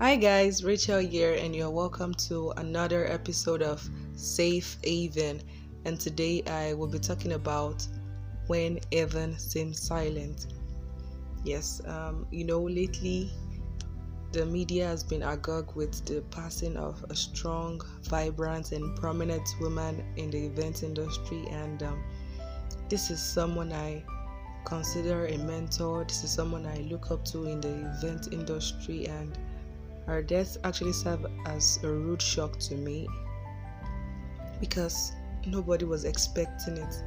Hi guys, Rachel here, and you're welcome to another episode of Safe Haven. And today I will be talking about when heaven seems silent. Yes, um, you know, lately the media has been agog with the passing of a strong, vibrant, and prominent woman in the event industry, and um, this is someone I consider a mentor. This is someone I look up to in the event industry, and her death actually served as a rude shock to me because nobody was expecting it.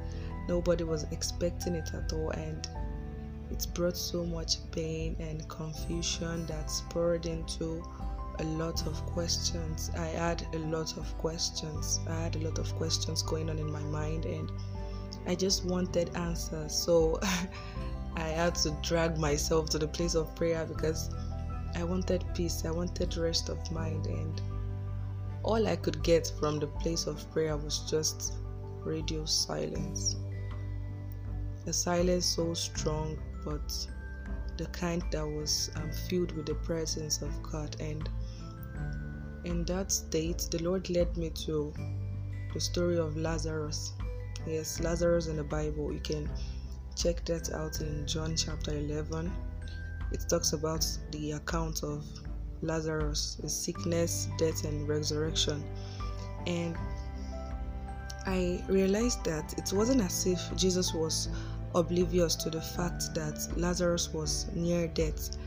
Nobody was expecting it at all, and it brought so much pain and confusion that spurred into a lot of questions. I had a lot of questions. I had a lot of questions going on in my mind, and I just wanted answers. So I had to drag myself to the place of prayer because I wanted peace, I wanted rest of mind, and all I could get from the place of prayer was just radio silence. A silence so strong, but the kind that was um, filled with the presence of God. And in that state, the Lord led me to the story of Lazarus. Yes, Lazarus in the Bible. You can check that out in John chapter 11 it talks about the account of Lazarus, his sickness, death, and resurrection. And I realized that it wasn't as if Jesus was oblivious to the fact that Lazarus was near death.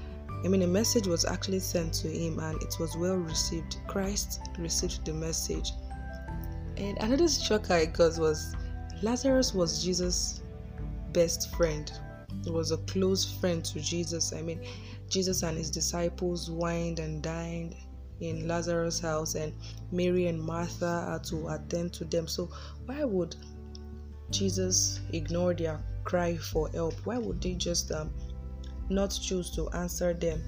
I mean, a message was actually sent to him and it was well received. Christ received the message. And another shock I got was Lazarus was Jesus' best friend was a close friend to Jesus. I mean, Jesus and his disciples wined and dined in Lazarus' house, and Mary and Martha had to attend to them. So, why would Jesus ignore their cry for help? Why would they just um, not choose to answer them?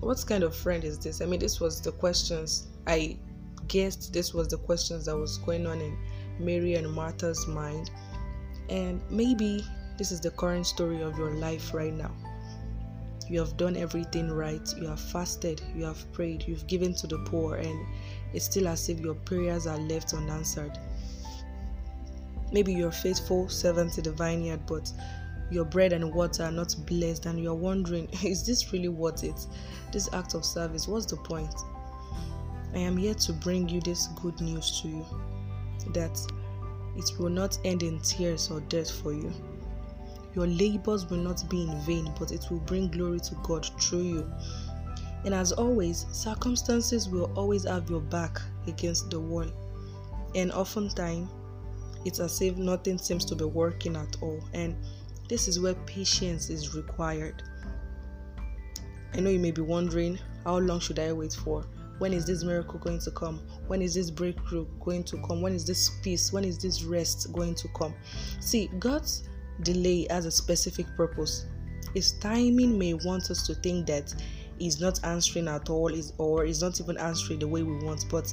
What kind of friend is this? I mean, this was the questions I guessed. This was the questions that was going on in Mary and Martha's mind, and maybe this is the current story of your life right now. You have done everything right. You have fasted. You have prayed. You've given to the poor, and it's still as if your prayers are left unanswered. Maybe you're faithful servant to the vineyard, but your bread and water are not blessed, and you're wondering, is this really worth it? This act of service, what's the point? I am here to bring you this good news to you that it will not end in tears or death for you. Your labors will not be in vain, but it will bring glory to God through you. And as always, circumstances will always have your back against the wall. And oftentimes, it's as if nothing seems to be working at all. And this is where patience is required. I know you may be wondering how long should I wait for? When is this miracle going to come? When is this breakthrough going to come? When is this peace? When is this rest going to come? See, God's delay has a specific purpose. His timing may want us to think that he's not answering at all is or is not even answering the way we want, but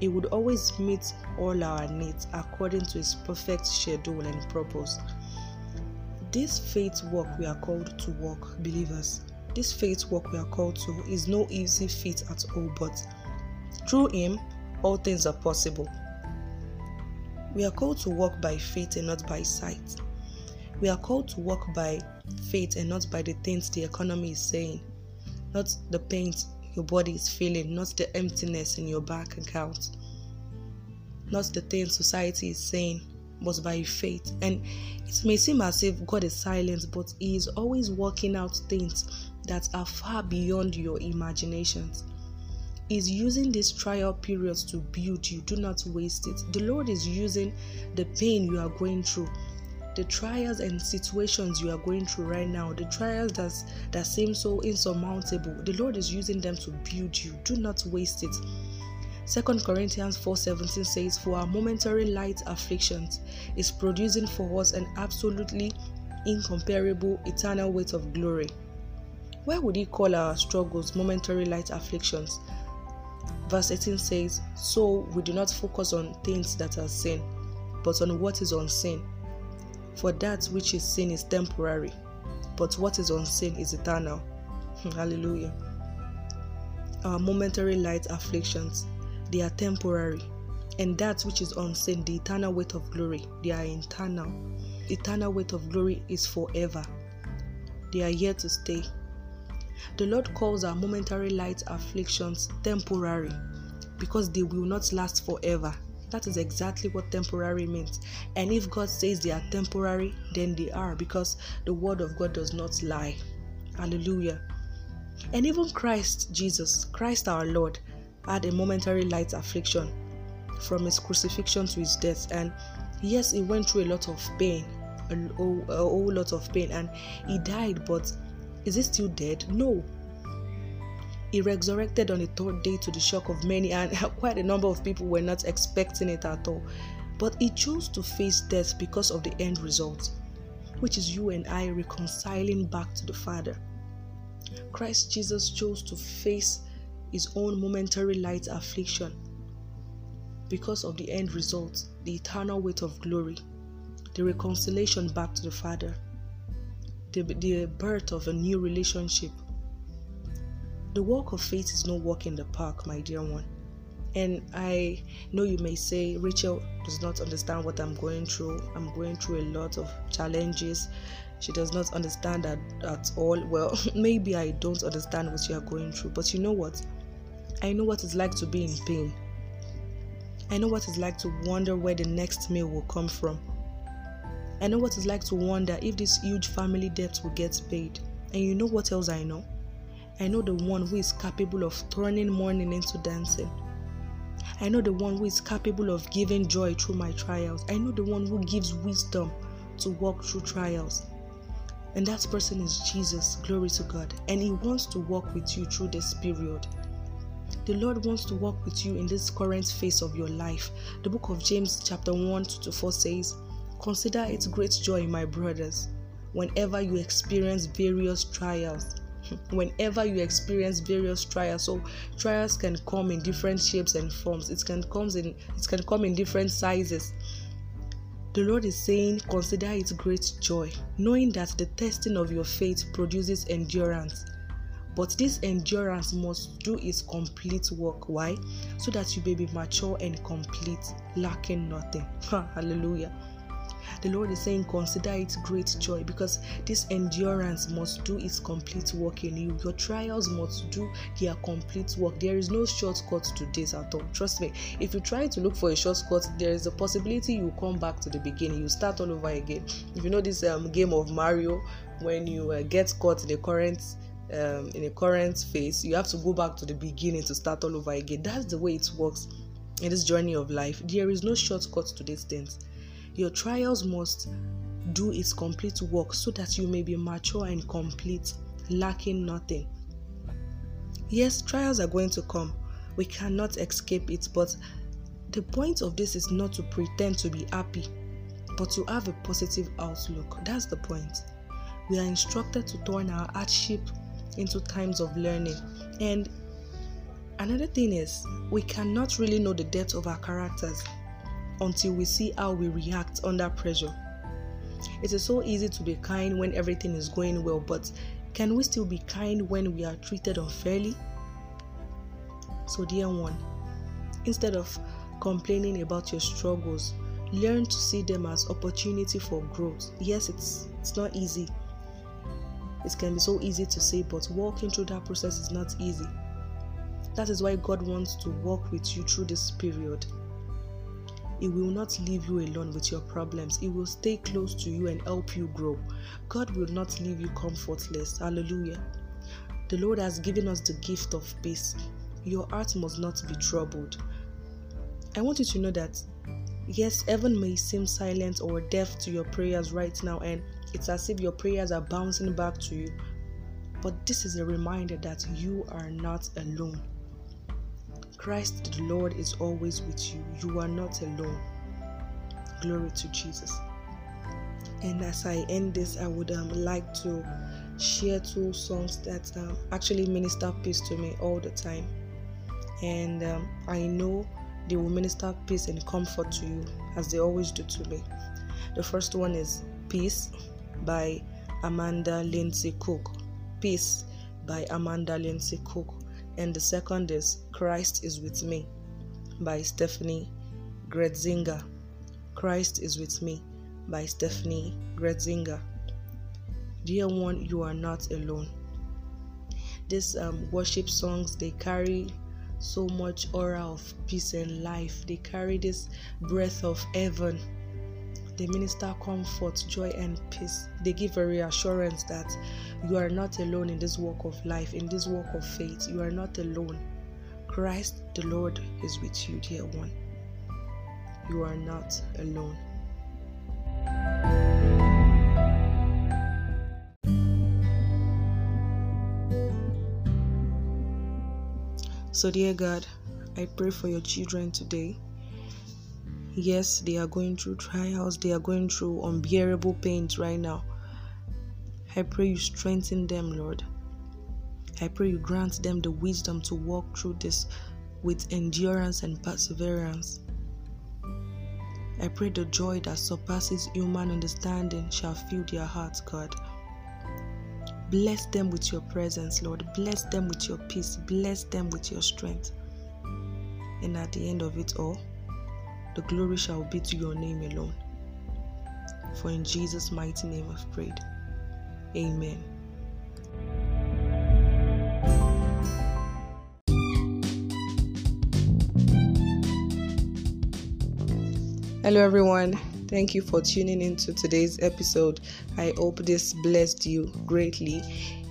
he would always meet all our needs according to his perfect schedule and purpose. This faith walk we are called to walk, believers. This faith walk we are called to is no easy feat at all, but through him all things are possible. We are called to walk by faith and not by sight. We are called to walk by faith and not by the things the economy is saying, not the pain your body is feeling, not the emptiness in your bank account, not the things society is saying, but by faith. And it may seem as if God is silent, but He is always working out things that are far beyond your imaginations. Is using these trial periods to build you. Do not waste it. The Lord is using the pain you are going through the trials and situations you are going through right now, the trials that, that seem so insurmountable, the Lord is using them to build you. Do not waste it. Second Corinthians 4:17 says, For our momentary light afflictions is producing for us an absolutely incomparable eternal weight of glory. Why would he call our struggles momentary light afflictions? Verse 18 says, So we do not focus on things that are seen, but on what is unseen. For that which is seen is temporary, but what is unseen is eternal. Hmm, hallelujah. our momentary light afflictions, they are temporary. And that which is unseen, the eternal weight of glory, they are internal. Eternal weight of glory is forever. They are here to stay. The Lord calls our momentary light afflictions temporary because they will not last forever. That is exactly what temporary means. And if God says they are temporary, then they are because the word of God does not lie. Hallelujah. And even Christ Jesus, Christ our Lord, had a momentary light affliction from his crucifixion to his death. And yes, he went through a lot of pain, a, a, a whole lot of pain, and he died. But is he still dead? No. He resurrected on the third day to the shock of many, and quite a number of people were not expecting it at all. But he chose to face death because of the end result, which is you and I reconciling back to the Father. Christ Jesus chose to face his own momentary light affliction because of the end result, the eternal weight of glory, the reconciliation back to the Father, the, the birth of a new relationship. The walk of faith is no walk in the park, my dear one. And I know you may say, Rachel does not understand what I'm going through. I'm going through a lot of challenges. She does not understand that at all. Well, maybe I don't understand what you are going through, but you know what? I know what it's like to be in pain. I know what it's like to wonder where the next meal will come from. I know what it's like to wonder if this huge family debt will get paid. And you know what else I know? I know the one who is capable of turning mourning into dancing. I know the one who is capable of giving joy through my trials. I know the one who gives wisdom to walk through trials. And that person is Jesus. Glory to God. And He wants to walk with you through this period. The Lord wants to walk with you in this current phase of your life. The book of James, chapter 1 to 4 says, Consider it great joy, my brothers, whenever you experience various trials. Whenever you experience various trials so trials can come in different shapes and forms it can come in it can come in different sizes the Lord is saying, Consider it great joy, knowing that the testing of your faith produces endurance. But this endurance must do its complete work. Why? So that you may be mature and complete, lacking nothing. Hallelujah. The Lord is saying, Consider it great joy because this endurance must do its complete work in you. Your trials must do their complete work. There is no shortcut to this at all. Trust me. If you try to look for a shortcut, there is a possibility you come back to the beginning. You start all over again. If you know this um, game of Mario, when you uh, get caught in the current um, in a current phase, you have to go back to the beginning to start all over again. That's the way it works in this journey of life. There is no shortcut to these things. Your trials must do its complete work so that you may be mature and complete, lacking nothing. Yes, trials are going to come. We cannot escape it, but the point of this is not to pretend to be happy, but to have a positive outlook. That's the point. We are instructed to turn our hardship into times of learning. And another thing is, we cannot really know the depth of our characters until we see how we react under pressure. It is so easy to be kind when everything is going well, but can we still be kind when we are treated unfairly? So, dear one, instead of complaining about your struggles, learn to see them as opportunity for growth. Yes, it's it's not easy. It can be so easy to say, but walking through that process is not easy. That is why God wants to walk with you through this period. He will not leave you alone with your problems. It will stay close to you and help you grow. God will not leave you comfortless. Hallelujah. The Lord has given us the gift of peace. Your heart must not be troubled. I want you to know that, yes, heaven may seem silent or deaf to your prayers right now, and it's as if your prayers are bouncing back to you. But this is a reminder that you are not alone. Christ the Lord is always with you. You are not alone. Glory to Jesus. And as I end this, I would um, like to share two songs that um, actually minister peace to me all the time. And um, I know they will minister peace and comfort to you as they always do to me. The first one is Peace by Amanda Lindsey Cook. Peace by Amanda Lindsey Cook And the second is Christ is with me by Stephanie Gretzinger. Christ is with me by Stephanie Gretzinger. Dear one, you are not alone. These um, worship songs they carry so much aura of peace and life. They carry this breath of heaven. They minister comfort, joy, and peace. They give a reassurance that you are not alone in this walk of life, in this walk of faith. You are not alone. Christ the Lord is with you, dear one. You are not alone. So, dear God, I pray for your children today. Yes, they are going through trials, they are going through unbearable pains right now. I pray you strengthen them, Lord. I pray you grant them the wisdom to walk through this with endurance and perseverance. I pray the joy that surpasses human understanding shall fill their hearts, God. Bless them with your presence, Lord. Bless them with your peace. Bless them with your strength. And at the end of it all, the glory shall be to your name alone. For in Jesus' mighty name I've prayed. Amen. Hello, everyone. Thank you for tuning into today's episode. I hope this blessed you greatly.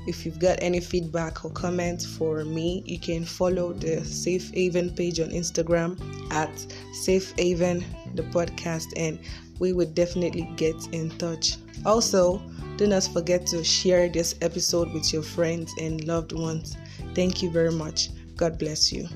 If you've got any feedback or comments for me, you can follow the Safe Haven page on Instagram at Safe Haven, the podcast, and we would definitely get in touch. Also, do not forget to share this episode with your friends and loved ones. Thank you very much. God bless you.